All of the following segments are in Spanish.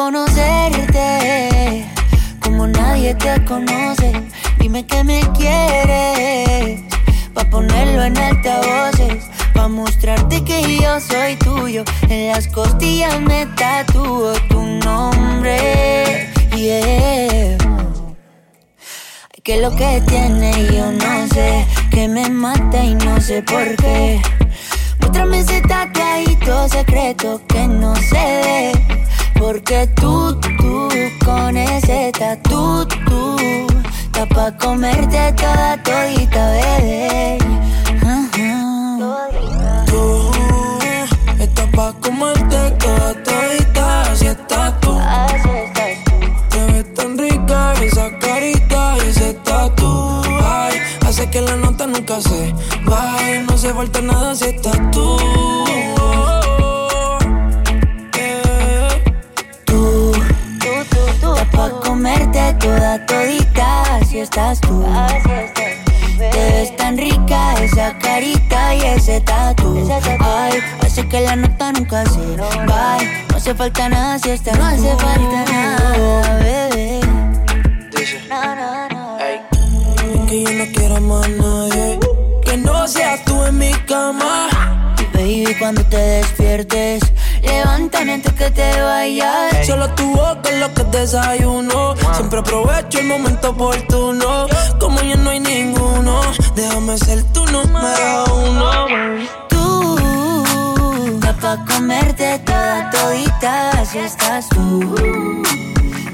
conocer. Esa carita y ese tatu. Ay, hace que la nota nunca se vaya. No hace falta nada si estás No hace falta nada, bebé. No, no, no. Que yo no quiero más nadie. Que no seas tú en mi cama. Baby, cuando te despiertes, levántame antes que te vayas. Solo tu boca es lo que desayuno. Siempre aprovecho el momento oportuno. Como ya no hay ninguno, déjame ser tu número uno. Tú, da pa' comerte toda todita si estás tú.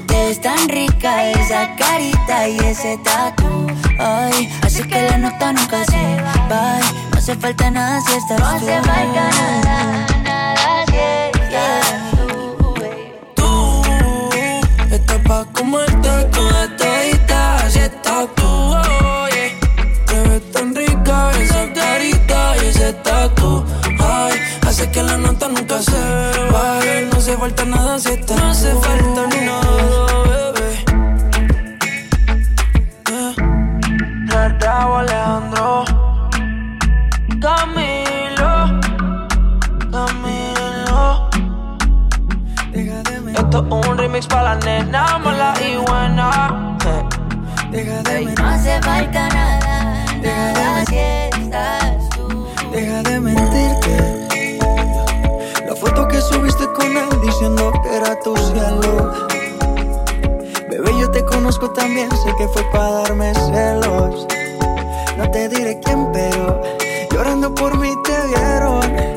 Te ves tan rica esa carita y ese tatu. Ay, así que la nota nunca se va. No hace falta nada si estás tú. No hace falta nada, nada si estás tú. Estás pa' comerte toda todita si estás tú. Te ves tan rica esa carita y ese tatu. Ay, hace que la nota nunca se vaya. No hace falta nada si estás No hace falta nada, Esto un remix para la nena mala y buena Eh. No hace falta nada, nada si estás tú. Deja de mentirte. La foto que subiste con él diciendo que era tu cielo. Bebé, yo te conozco también, sé que fue para darme celos. No te diré quién, pero llorando por mí te vieron.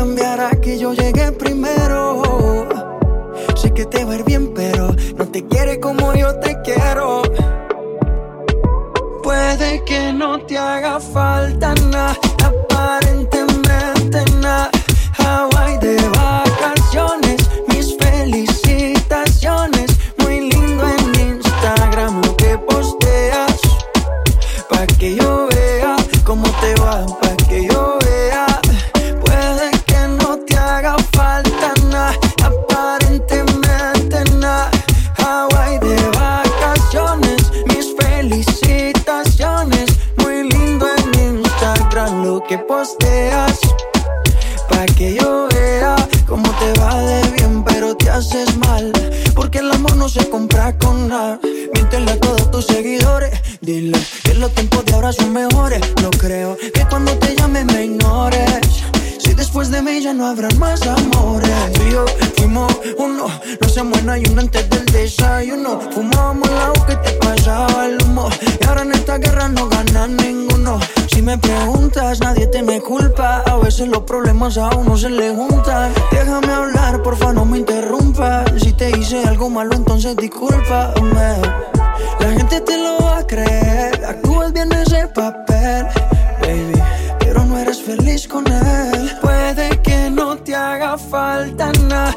Cambiará que yo llegué primero. Sé que te va a ir bien, pero no te quiere como yo te quiero. Puede que no te haga falta nada, posteas. Pa' que yo vea cómo te va de bien, pero te haces mal. Porque el amor no se compra con nada. Miéntele a todos tus seguidores. Dile que los tiempos de ahora son mejores. No creo que cuando te llame me ignores. Si después de mí ya no habrán más amores. Tú y yo fuimos uno, no se muera y uno antes del desayuno. Fumábamos agua que te pasaba el humo. Y ahora en esta guerra no gana ninguno. Si me preguntas, nadie te me culpa. A veces los problemas a uno se le juntan. Déjame hablar, porfa, no me interrumpas. Si te hice algo malo, entonces discúlpame. La gente te lo va a creer. Actúas bien ese papel, baby. Pero no eres feliz con él. Puede que no te haga falta nada,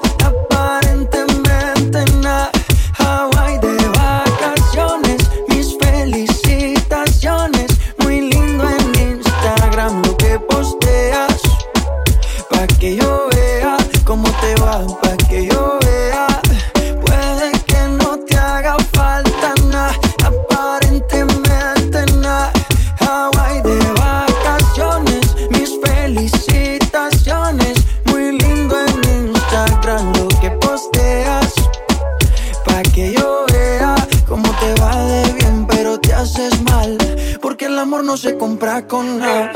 con. La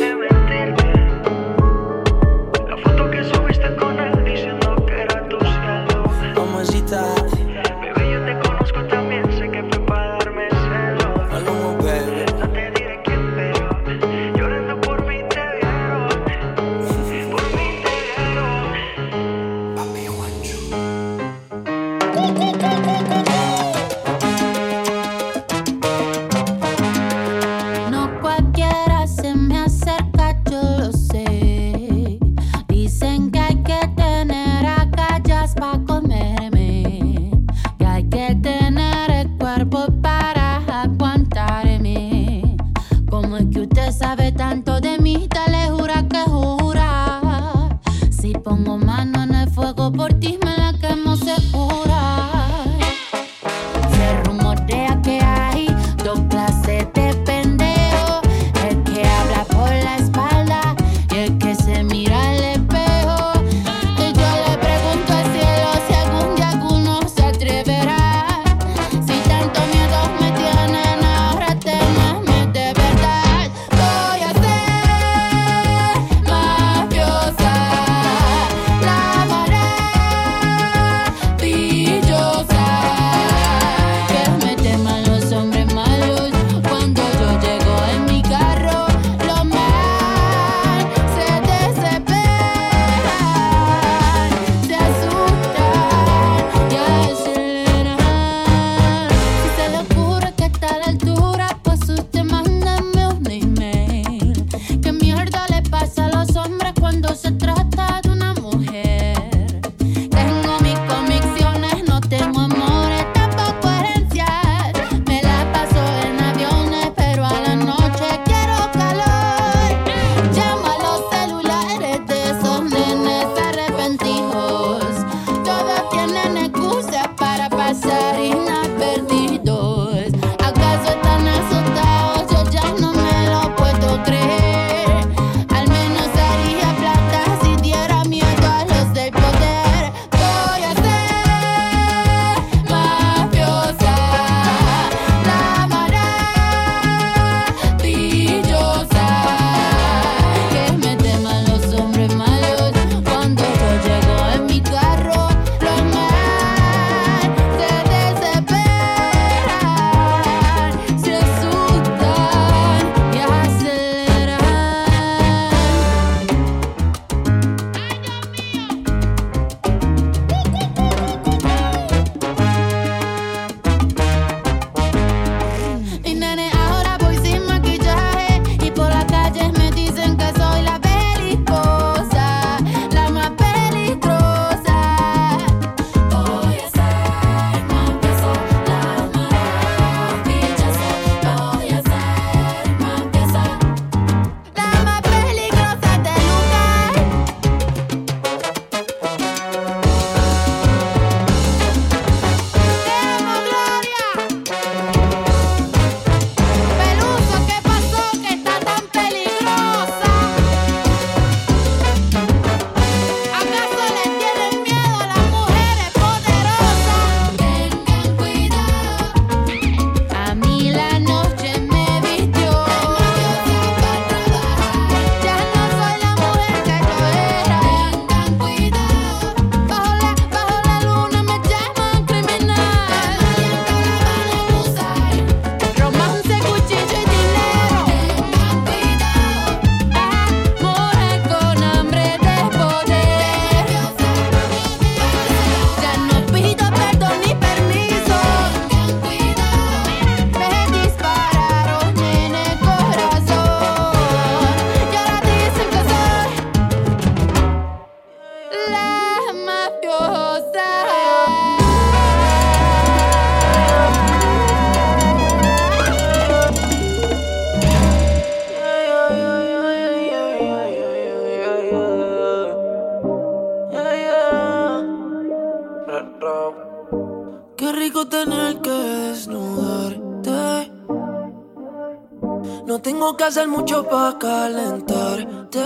hacer mucho para calentarte.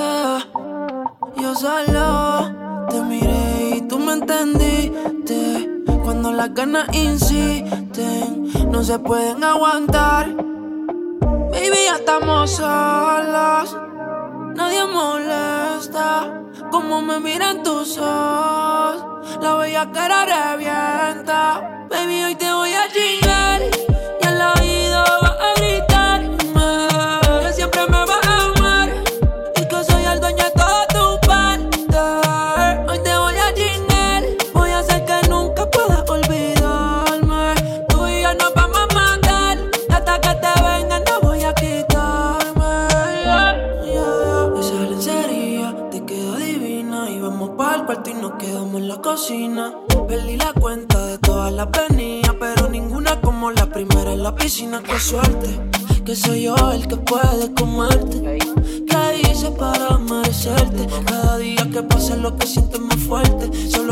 Yo solo te miré y tú me entendiste. Cuando las ganas insisten, no se pueden aguantar. Baby, ya estamos solos. Nadie molesta como me miran tus ojos. La bella cara revienta. Baby, hoy te vecina, qué suerte. Que soy yo el que puede comerte. ¿Qué hice para merecerte? Cada día que pasa lo que siento es más fuerte. Solo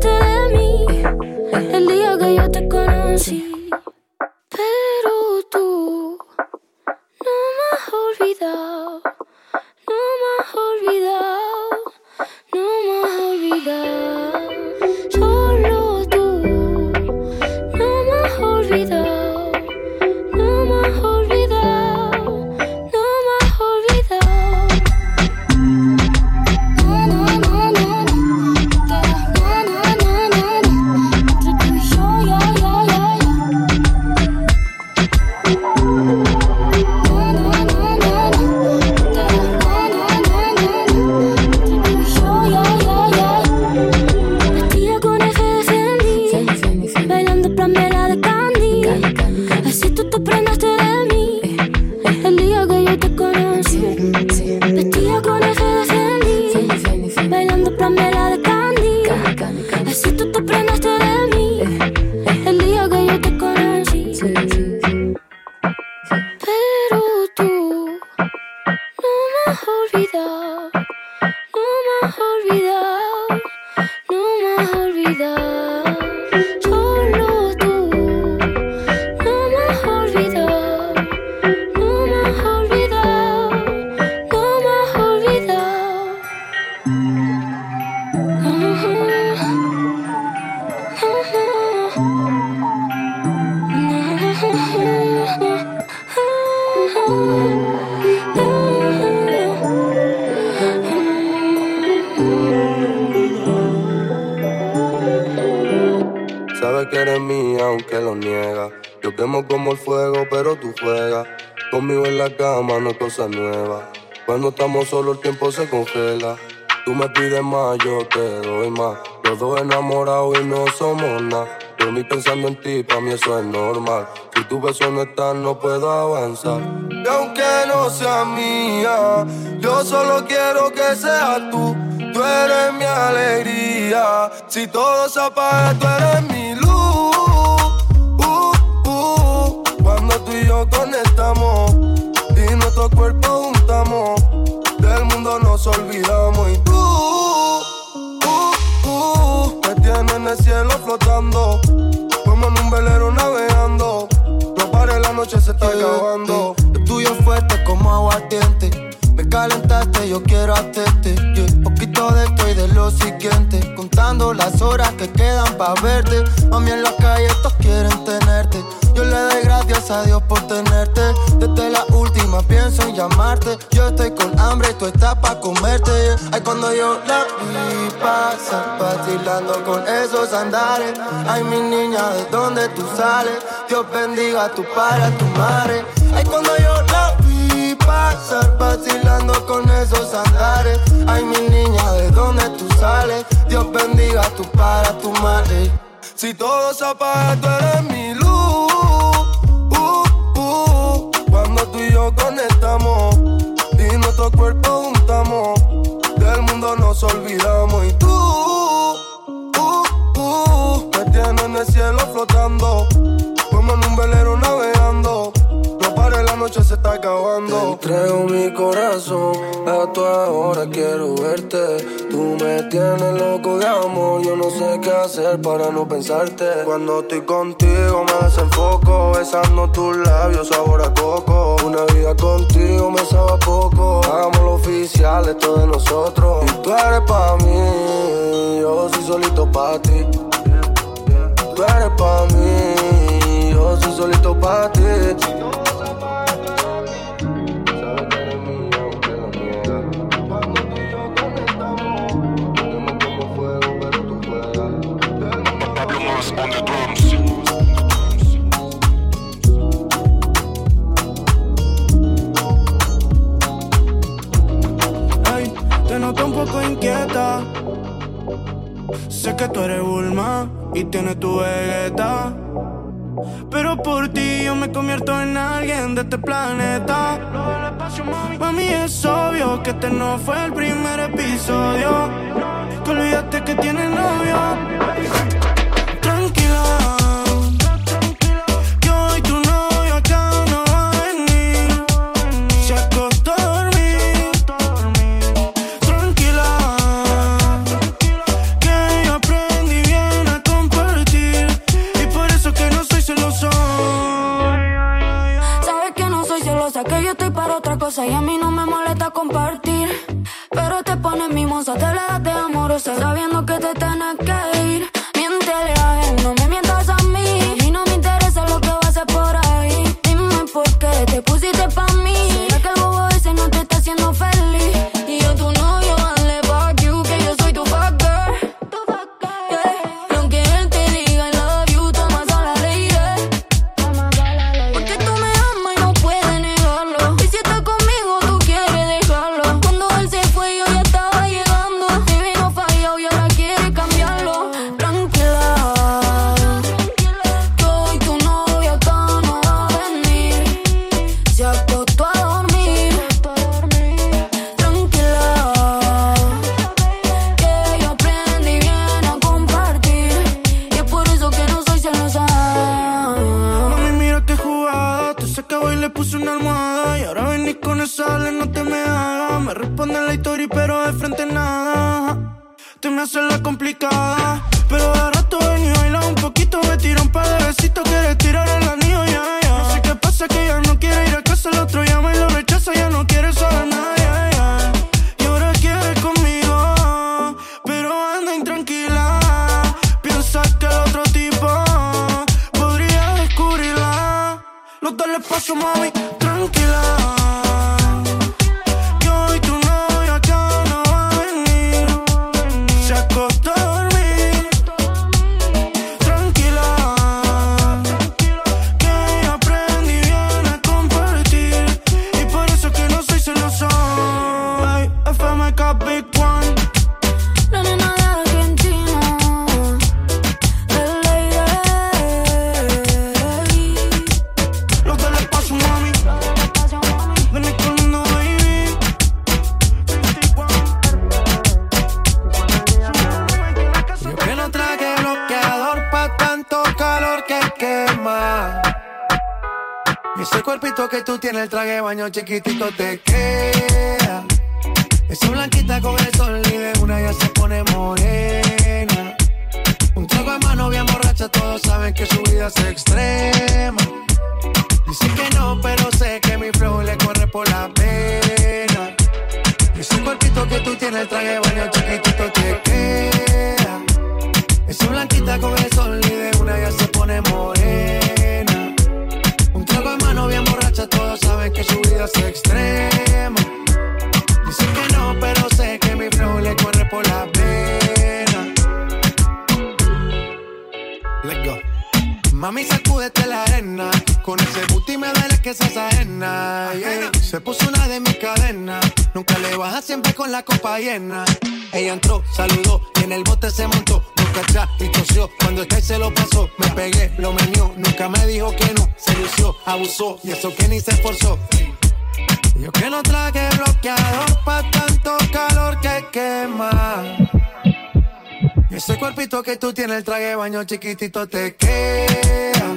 de mí el día que yo te conocí. Cuando estamos solos el tiempo se congela. Tú me pides más, yo te doy más. Los dos enamorados y no somos nada. Por mí pensando en ti, para mí eso es normal. Si tu beso no está, no puedo avanzar. Y aunque no sea mía, yo solo quiero que seas tú. Tú eres mi alegría. Si todo se apaga, tú eres mi acabando. Lo tuyo fuerte como aguardiente. Me calentaste, yo quiero hacerte. De esto y de lo siguiente. Contando las horas que quedan pa' verte. Mami, en la calle todos quieren tenerte. Yo le doy gracias a Dios por tenerte. Desde la última pienso en llamarte. Yo estoy con hambre y tú estás pa' comerte. yeah. Ay, cuando yo la vi pasar, vacilando con esos andares. Ay, mi niña, ¿de dónde tú sales? Dios bendiga a tu padre, a tu madre. Ay, cuando yo la vi pasar, vacilando con esos andares. Ay, mi niña, ¿de dónde tú sales? Dios bendiga tu padre, a tu madre. Si todo se apaga, tú eres mi luz. Uh, uh. Cuando tú y yo conectamos y nuestros cuerpos juntamos, del mundo nos olvidamos. Y tú, uh, uh. me tienes en el cielo flotando, noche se está acabando. Te entrego mi corazón, a tu hora quiero verte. Tú me tienes loco de amor, yo no sé qué hacer para no pensarte. Cuando estoy contigo me desenfoco, besando tus labios, sabor a coco. Una vida contigo me sabe a poco. Hagámoslo oficial, esto de nosotros. Y tú eres pa' mí, yo soy solito pa' ti. Tú eres pa' mí, yo soy solito pa' ti. Del mundo Ey, te noto un poco inquieta. Sé que tú eres Bulma y tienes tu vegeta. Pero por ti yo me convierto en alguien de este planeta. Mami, es obvio que este no fue el primer episodio. Que olvidaste que tienes novio. Y a mí no me molesta compartir. Pero te pones mimosa, te la das de amorosa, sabiendo que te tienes que baño chiquitito siempre con la copa llena. Ella entró, saludó y en el bote se montó. Nunca atrás y tosió. Cuando el se lo pasó, me pegué, lo menió. Nunca me dijo que no. Se lució, abusó y eso que ni se esforzó. Yo que no traje bloqueador pa' tanto calor que quema. Ese cuerpito que tú tienes, el traje baño chiquitito te queda.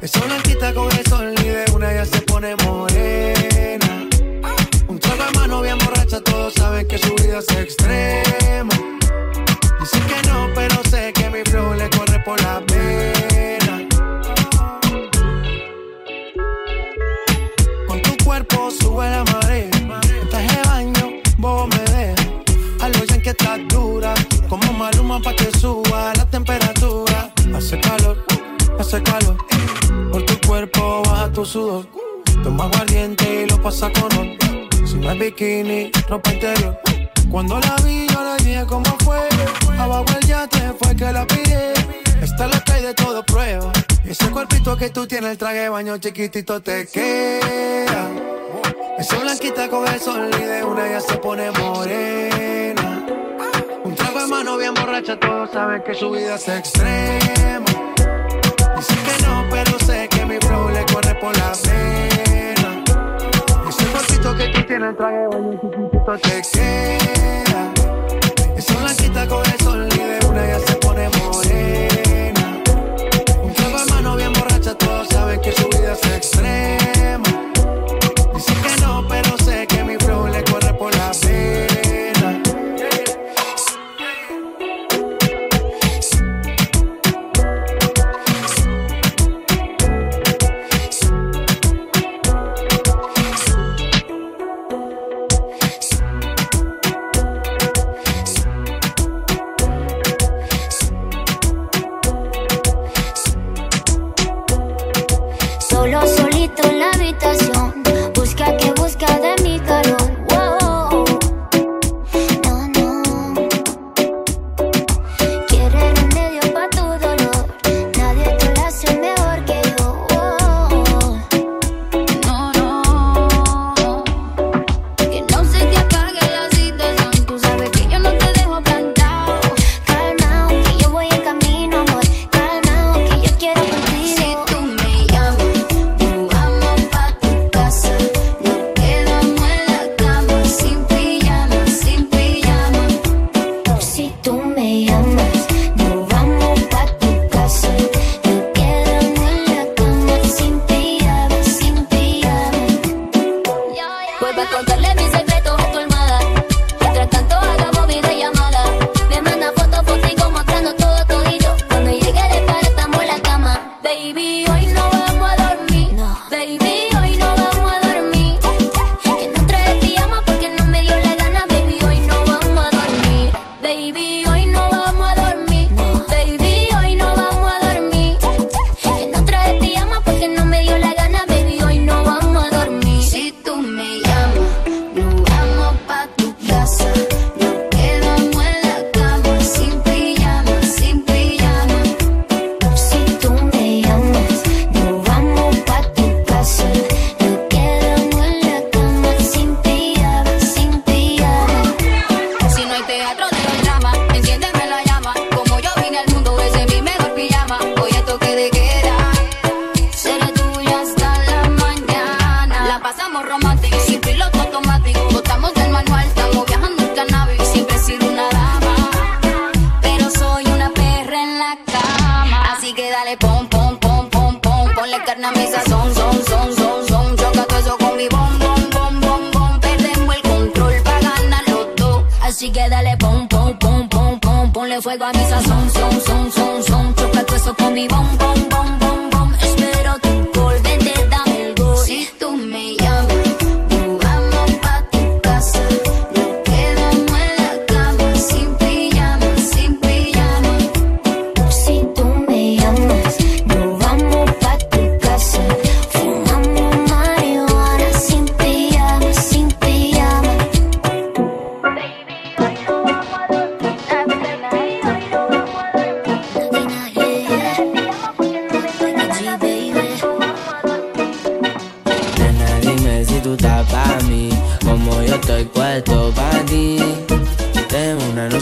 Esa blanquita con el sol y de una ya se pone morena. Todos saben que su vida es extrema. Dice que no, pero sé que mi flow le corre por la pena. Con tu cuerpo sube la marea. En traje de baño, vos me dejas. A lo que estás dura. Como maluma pa' que suba la temperatura. Hace calor, hace calor. Por tu cuerpo baja tu sudor. Toma aguardiente y lo pasa con ron. No es bikini, ropa interior. Cuando la vi, yo le dije cómo fue. Abajo el yate fue que la pide. Esta la trae de todo prueba. Ese cuerpito que tú tienes, el traje de baño chiquitito te queda. Esa blanquita con el sol y de una ya se pone morena. Un trago de mano bien borracha, todos saben que su vida es extrema. Dice que no, pero sé que mi flow le corre por la. Que tú tienes, el traje baño chiquitito te queda. Esa blanquita con el sol y de una ya se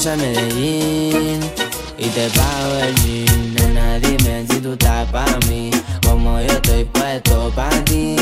a Medellín y te pago el jean. Nena, dime si tú estás pa' mí, como yo estoy puesto pa' ti.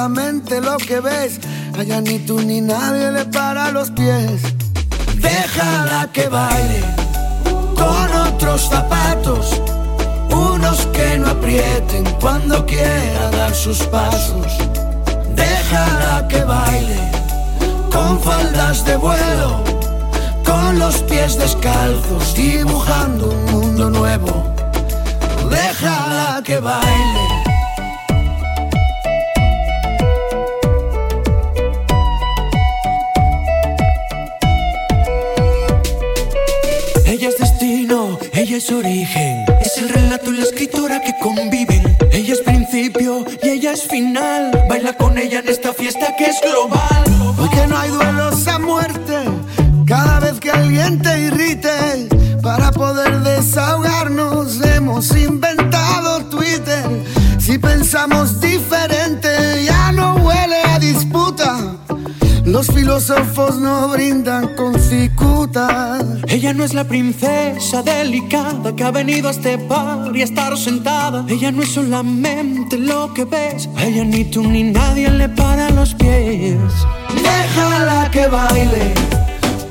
solamente lo que ves. Allá ni tú ni nadie le para los pies. Déjala que baile con otros zapatos, unos que no aprieten cuando quiera dar sus pasos. Déjala que baile con faldas de vuelo, con los pies descalzos, dibujando un mundo nuevo. Déjala que baile es origen. Es el relato y la escritora que conviven. Ella es principio y ella es final. Baila con ella en esta fiesta que es global. Hoy que no hay duelos a muerte. Cada vez que alguien te irrite, para poder desahogarnos, hemos inventado Twitter. Si pensamos Los filósofos no brindan con cicuta. Ella no es la princesa delicada que ha venido a este par y a estar sentada. Ella no es solamente lo que ves. A ella ni tú ni nadie le para los pies. Déjala que baile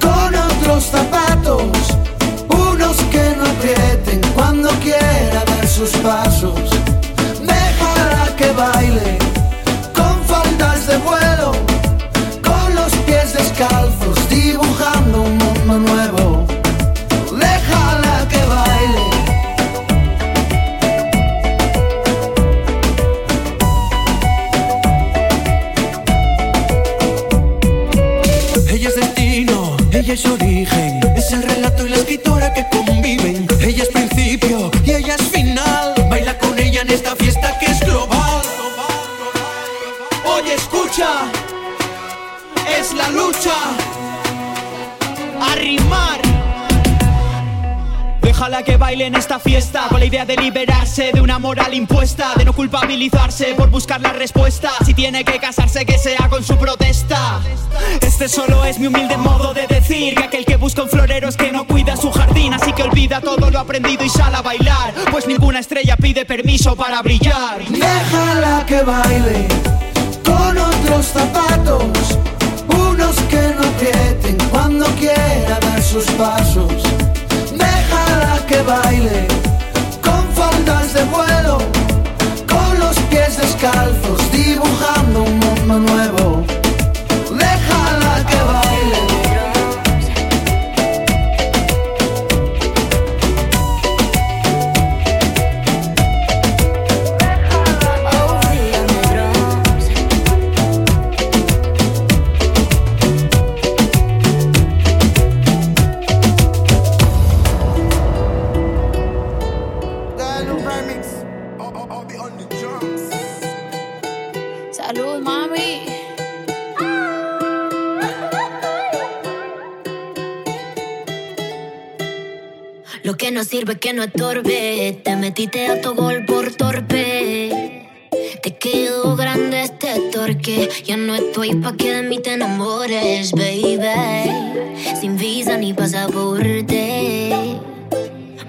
con otros zapatos, unos que no aprieten cuando quiera dar sus pasos. Déjala que baile ella es origen. Es el relato y la escritora que conviven. Ella es principio y ella es final. Baila con ella en esta fiesta que es global. Oye, escucha, es la lucha. Déjala que baile en esta fiesta Con la idea de liberarse de una moral impuesta De no culpabilizarse por buscar la respuesta. Si tiene que casarse que sea con su protesta. Este solo es mi humilde modo de decir Que aquel que busca un florero es que no cuida su jardín Así que olvida todo lo aprendido y sale a bailar Pues ninguna estrella pide permiso para brillar. Déjala que baile con otros zapatos, unos que no aprieten cuando quiera dar sus pasos. Que baile con faldas de vuelo, con los pies descalzos, dibujando un mundo nuevo. No sirve que no estorbe. Te metiste a tu gol por torpe. Te quedó grande este torque. Ya no estoy pa' que de mí te enamores, baby. Sin visa ni pasaporte.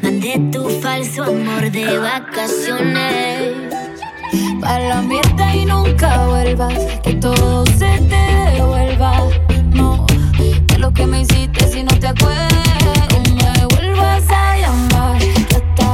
Mandé tu falso amor de vacaciones. Para la mierda y nunca vuelvas. Que todo se te devuelva. No, de lo que me hiciste si no te acuerdas. No me vuelvas a llamar.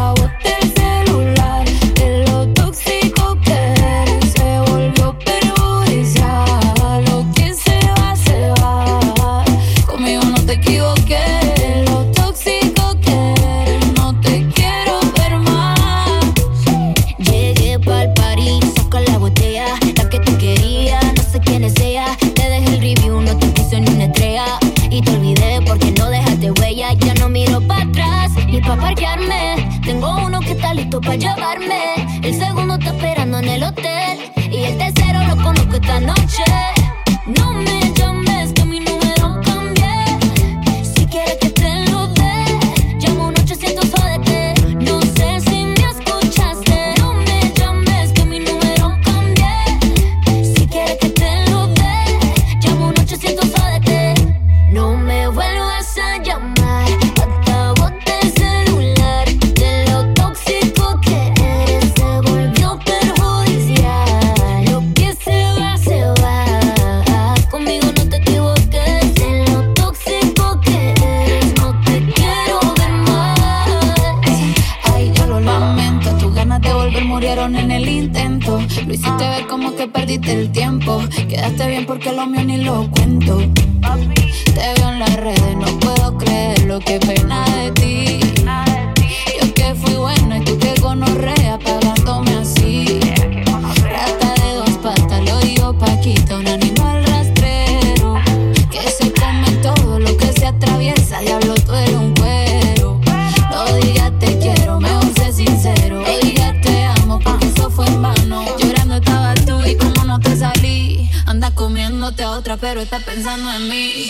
Comiéndote a otra, pero estás pensando en mí.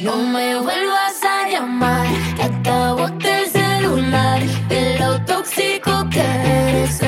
No me vuelvas a llamar, boté el celular. De lo tóxico que eres,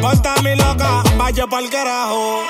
Apóstame loca, vaya pa'l carajo.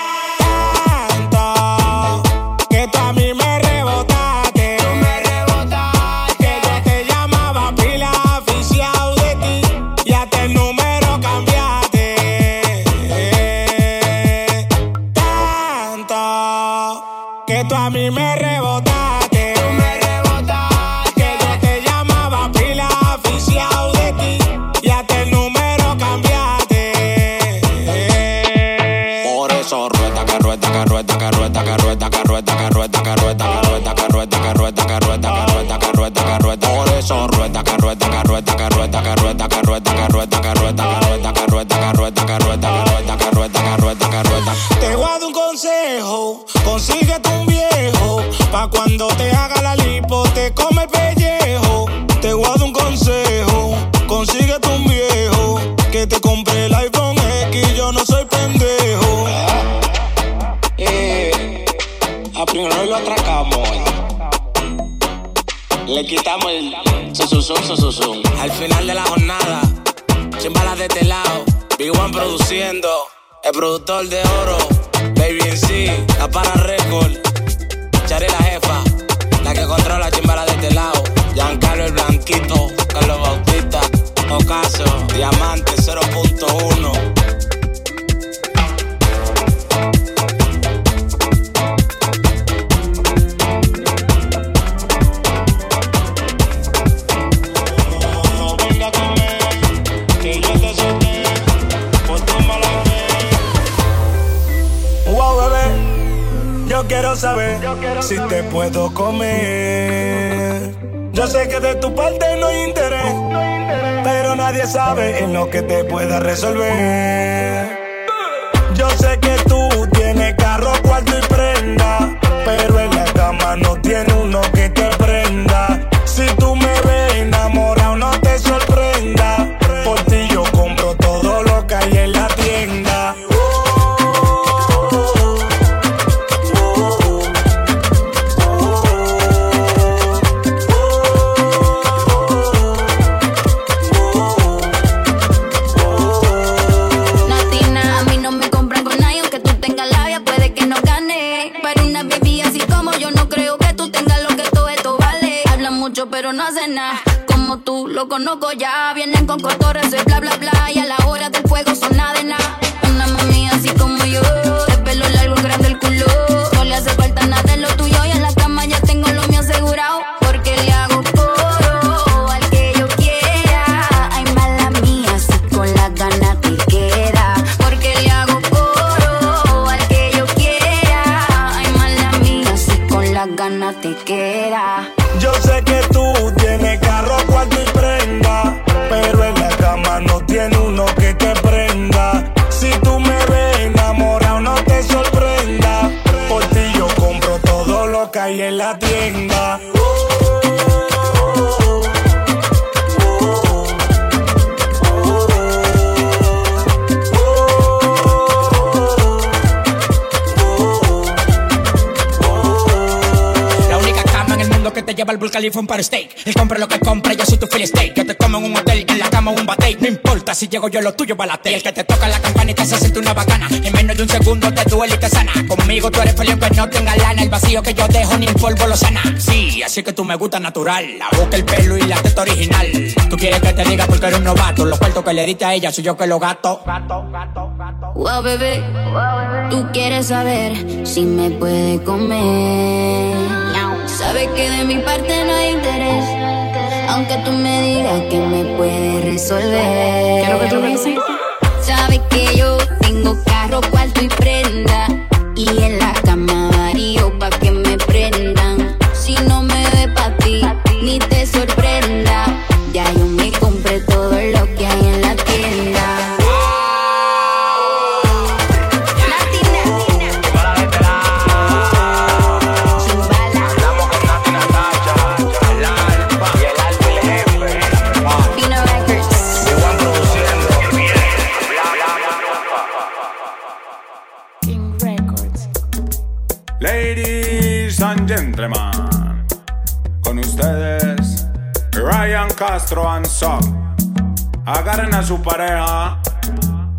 Productor de oro, en lo que te pueda resolver. Como tú, lo conozco ya. Vienen con cotorras de bla bla bla. Y a la hora del fuego son nada de nada. Khalifa un para steak. Él compra lo que compra, yo soy tu fill steak. Yo te como en un hotel, en la cama un bate. No importa si llego yo, lo tuyo balate. El que te toca la campana y te hace sentir una bacana. En menos de un segundo te duele y te sana. Conmigo tú eres feliz que no tenga lana. El vacío que yo dejo ni el polvo lo sana. Sí, así que tú me gusta natural. La boca, el pelo y la teta original. Tú quieres que te diga porque eres un novato. Los cuartos que le diste a ella soy yo que lo gato. Wow, bebé, tú quieres saber si me puede comer. Sabes que de mi parte no hay interés, aunque tú me digas que me puedes resolver. ¿Qué es lo que tú dices? Sabes que yo tengo carro, cuarto y prenda,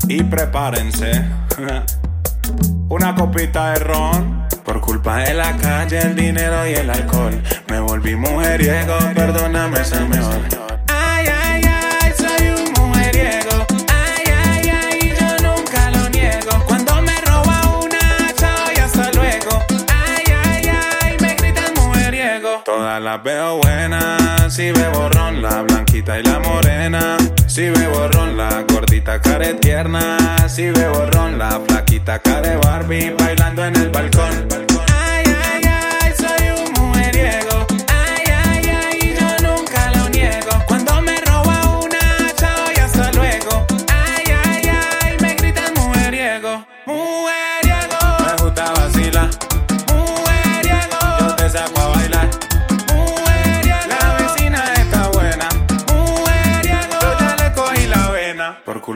y prepárense. Una copita de ron. Por culpa de la calle, el dinero y el alcohol. Me volví mujeriego, perdóname, ser mejor. Ay, ay, ay, soy un mujeriego. Ay, ay, ay, yo nunca lo niego. Cuando me roba una, chao y hasta luego. Ay, ay, ay, me gritan mujeriego. Todas las veo buenas, si bebo ron, la blanquita y la morena. Si bebo ron, la gordita care tierna. Si bebo ron, la flaquita care Barbie bailando en el balcón.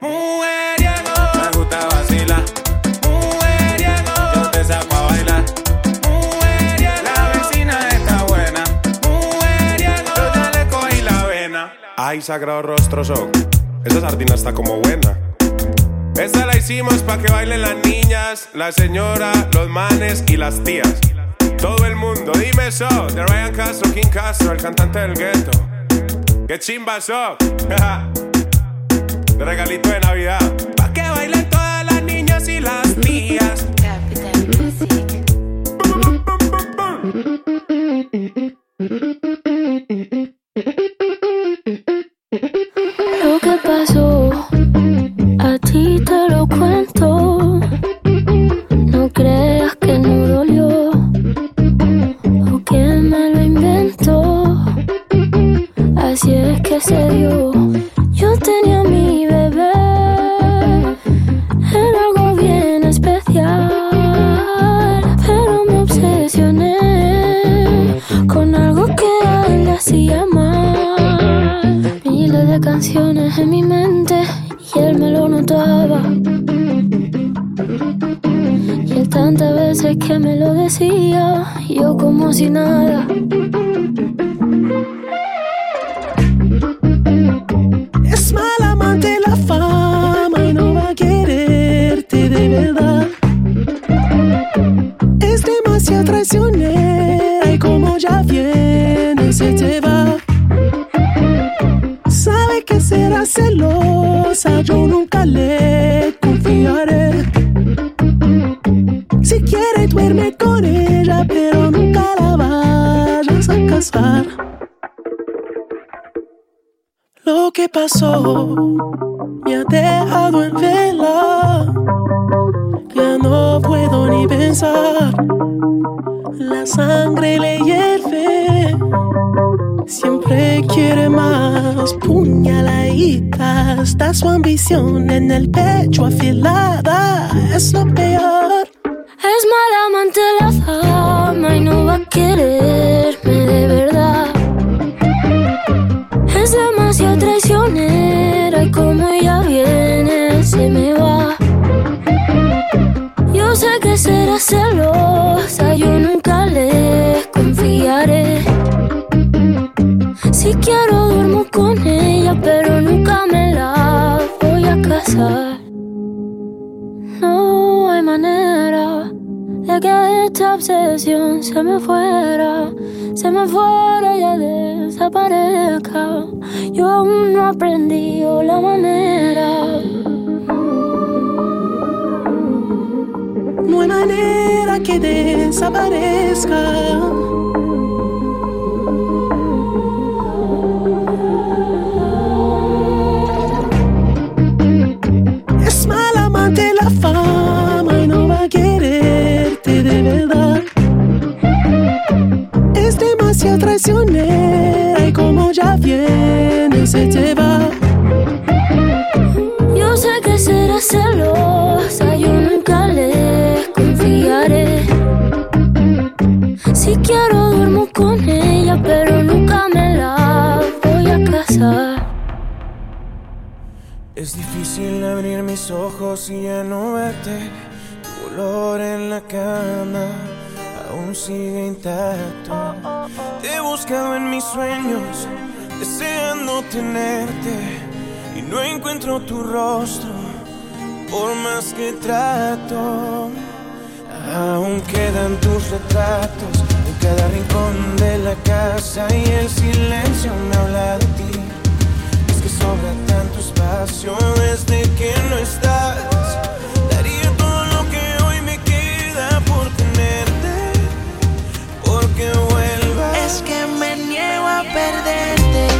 Mujeriego, me gusta vacilar. Mujeriego, yo te saco a bailar. Mujeriego, la vecina está buena. Mujeriego, yo ya le cogí la vena. Ay, sagrado rostro shock. Esa sardina está como buena. Esta la hicimos pa' que bailen las niñas, la señora, los manes y las tías. Todo el mundo, dime eso. De Ryan Castro, King Castro, el cantante del gueto. ¡Qué chimba so! regalito de Navidad. Pa' que bailen todas las niñas y las tías. Lo que pasó, a ti te lo cuento. No creas que no dolió o que me lo inventó. Así es que se dio. Canciones en mi mente y él me lo notaba. Y él tantas veces que me lo decía, yo como si nada. Es mala amante la fama y no va a quererte de verdad. Es demasiado traicionera y como ya viene se te va. Pasó me ha dejado en vela. Ya no puedo ni pensar. La sangre le hierve. Siempre quiere más. Puñaladita. Está su ambición en el pecho afilada. Es lo peor. Verte. Tu olor en la cama aún sigue intacto. Te he buscado en mis sueños, deseando tenerte. Y no encuentro tu rostro, por más que trato. Aún quedan tus retratos en cada rincón de la casa y el silencio me habla de ti. Es que sobra tanto espacio desde que no estás. Es que me niego a perderte,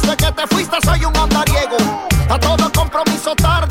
Desde que te fuiste soy un andariego. A todo compromiso tarde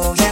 Yeah.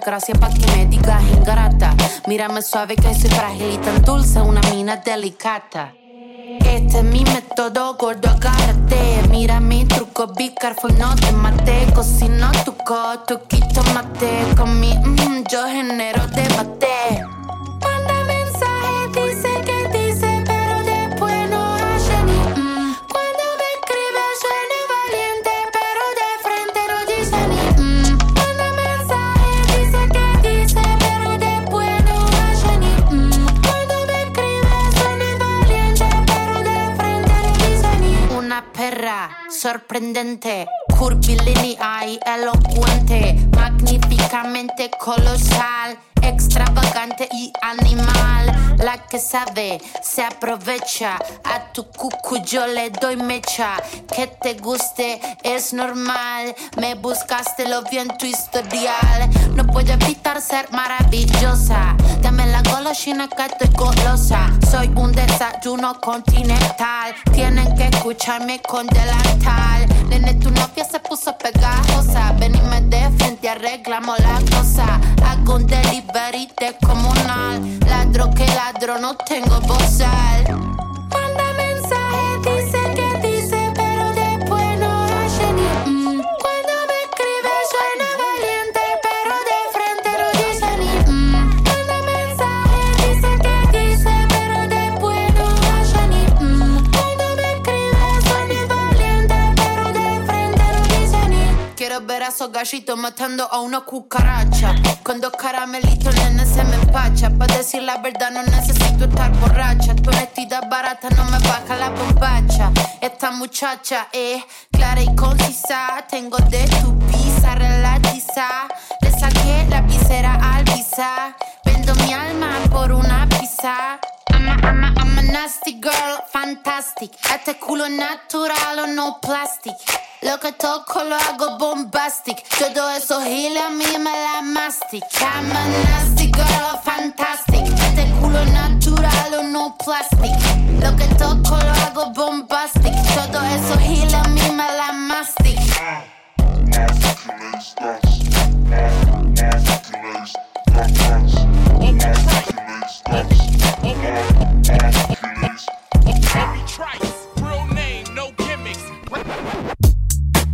No te doy la gracia pa' que me digas ingrata. Mírame suave que soy frágil y tan dulce, una mina delicata. Este es mi método, gordo, agárrate. Mira mi truco, be careful, no te mate. Cocino tu coto, sorprendente, y elocuente, magníficamente colosal extravagante y animal. La que sabe se aprovecha. A tu cucu yo le doy mecha. Que te guste es normal. Me buscaste, lo vi en tu historial. No puedo evitar ser maravillosa. Dame la golosina que estoy golosa. Soy un desayuno continental. Tienen que escucharme con delantal. Nene, tu novia se puso pegajosa. Ven y me de frente, arreglamos la cosa. Hago un delivery comunal. Ladro que ladro, no tengo bozal. Esos gallitos matando a una cucaracha. Con dos caramelitos, nene, se me empacha. Para decir la verdad, no necesito estar borracha. Tu honestidad barata no me baja la bombacha. Esta muchacha es clara y concisa. Tengo de tu pizza relatiza. Le saqué la visera al visa. Vendo mi alma por una pizza. Nasty girl, fantastic. Este culo natural o no plastic. Lo que toco lo hago bombastic. Todo eso giles a mí me la mastic. I'm a nasty girl, fantastic. Este culo natural o no plastic. Lo que toco lo hago bombastic. Todo eso giles a mí me la mastic.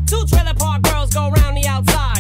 Two trailer park girls go round the outside,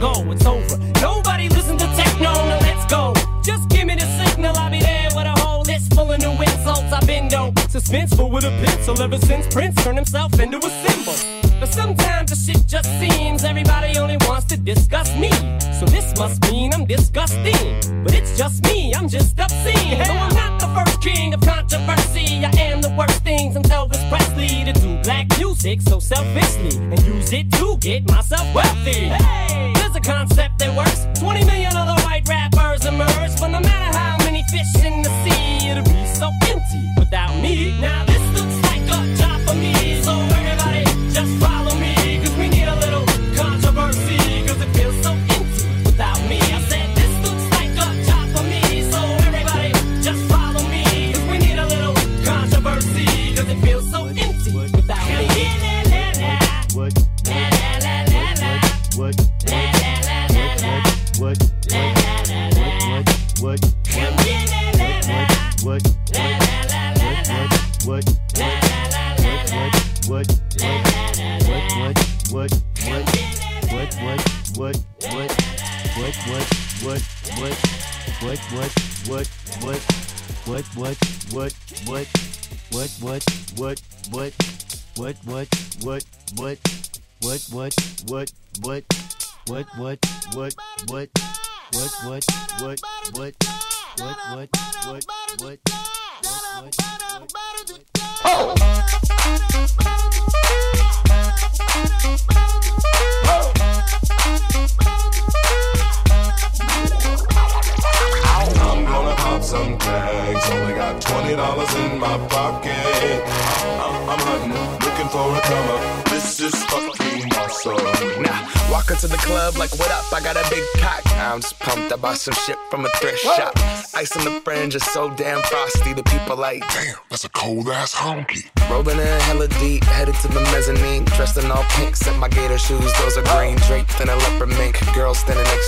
go, it's over. Nobody listen to techno, now let's go. Just give me the signal, I'll be there with a whole list full of new insults. I've been dope, suspenseful with a pencil ever since Prince turned himself into a symbol. But sometimes the shit just seems everybody only wants to discuss me. So this must mean I'm disgusting. But it's just me, I'm just obscene. Though I'm not the first king of controversy, I am the worst things from Elvis Presley to do black music so selfishly and use it to get myself wealthy. Hey, there's a concept that works. 20 million like, damn, that's a cold ass honky. Rolling in hella deep, headed to the mezzanine. Dressed in all pink, set my gator shoes. Those are green, draped in a leopard mink. Girl standing next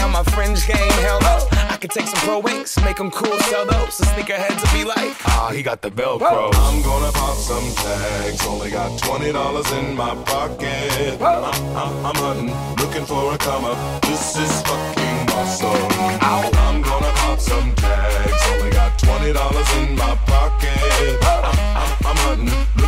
on my fringe game. Hell no. I could take some pro wings, make them cool, sell those. The sneakerheads will be like, ah, he got the Velcro. I'm gonna pop some tags. Only got twenty dollars in my pocket. I'm, I'm, I'm hunting, looking for a come up. This is fucking awesome. I'm gonna pop some tags. Only got twenty dollars in my pocket. I'm, I'm, I'm hunting,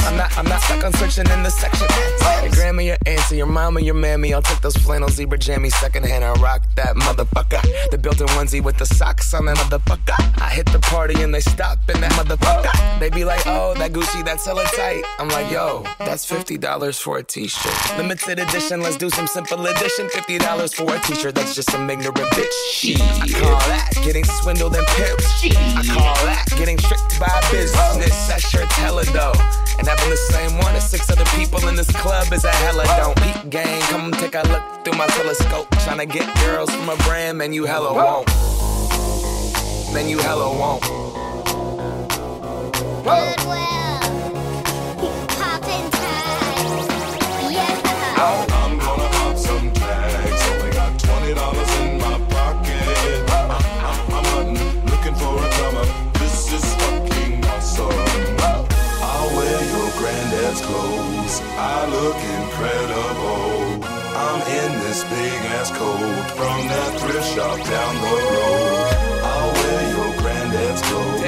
I'm not, I'm not stuck on searching in the section. Your grandma, your auntie, your mama, your mammy. I'll take those flannel zebra jammies secondhand and rock that motherfucker. The built-in onesie with the socks on that motherfucker. I hit the party and they stop in that motherfucker. They be like, oh, that Gucci, that's hella tight. I'm like, yo, that's $50 for a t-shirt. Limited edition, let's do some simple edition. $50 for a t-shirt, that's just some ignorant bitch. Shit. I call that getting swindled and pimped. I call that getting tricked by business. That shirt's hella dope. And having the same one as six other people in this club is a hella don't. Peep gang, come take a look through my telescope. Tryna get girls from a brand, man, you hella won't. Man, you hella won't. I'm from that thrift shop down the road. I'll wear your granddad's clothes.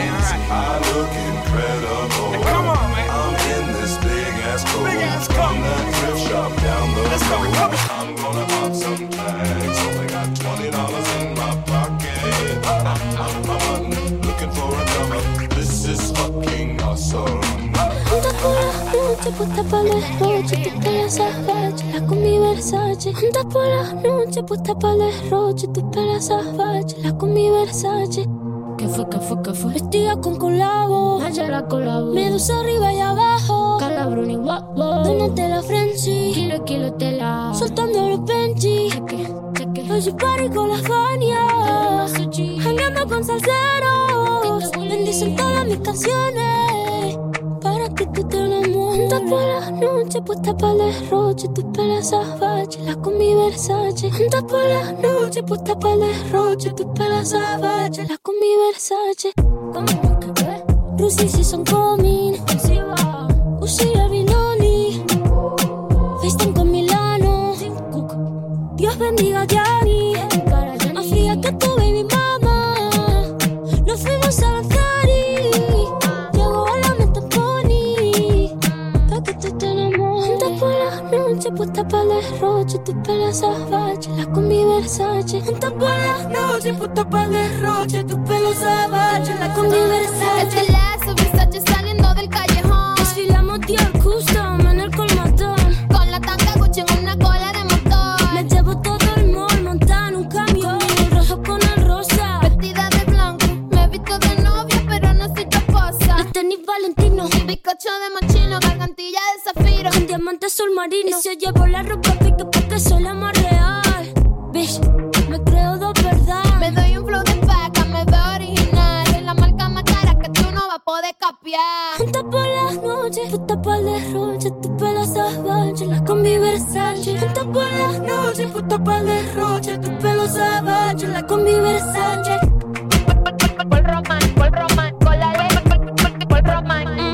I look incredible. come on, man. I'm in this big ass coat from that thrift shop down the road. I'm gonna pop some noche, puesta pa' la roche, tu pelo salvaje, la con mi Versace. Anda por la noche, puesta pa' la roche, tu pelo salvaje, la con mi Versace. ¿Qué fue, qué fue, qué fue? Vestida con colabo, allá la colabo. Medusa arriba y abajo, calabrón y guapo. Donate la frenzy, kilo, kilo tela. Soltando los Benji, cheque, cheque. Hoy party con la Fania, hangando con salseros. Bendicen todas mis canciones para que tú te enamores. Anda por la noche, puesta pa' la roche, tu pelo salvaje, la con mi Versace. Anda por la noche, puesta pa' la roche, tu pelo salvaje, la con mi Versace. Como que ve, Rusi si son coming, Uzi Albinoni, FaceTime con Milano, Dios bendiga a la roche, tu pelo salvaje, la con mi Versace. Anda por la noche, puesta pa' la roche, tu pelo salvaje, la con mi Versace. Este lazo, Versace saliendo del callejón. Desfilamos Dior Custom en el colmatón. Con la tanga Gucci en una cola de motor. Me llevo todo el mall montada en un camión. El rojo con el rosa. Vestida de blanco, me he visto de novia, pero no soy tu esposa. Los tenis Valentino. Bizcocho de mochino, zafiro de marino. Y se llevó la ropa pica porque soy la más real. Bitch, me creo de verdad. Me doy un flow de paca, me veo original. Es la marca más cara que tú no vas a poder capiar. Junta por las noches, puta por el derroche, tu pelo salvaje, la combi Versace. Junta por las noches, puta por el derroche, tu pelo salvaje, la combi Versace. Por román, por román, con la ley, por román.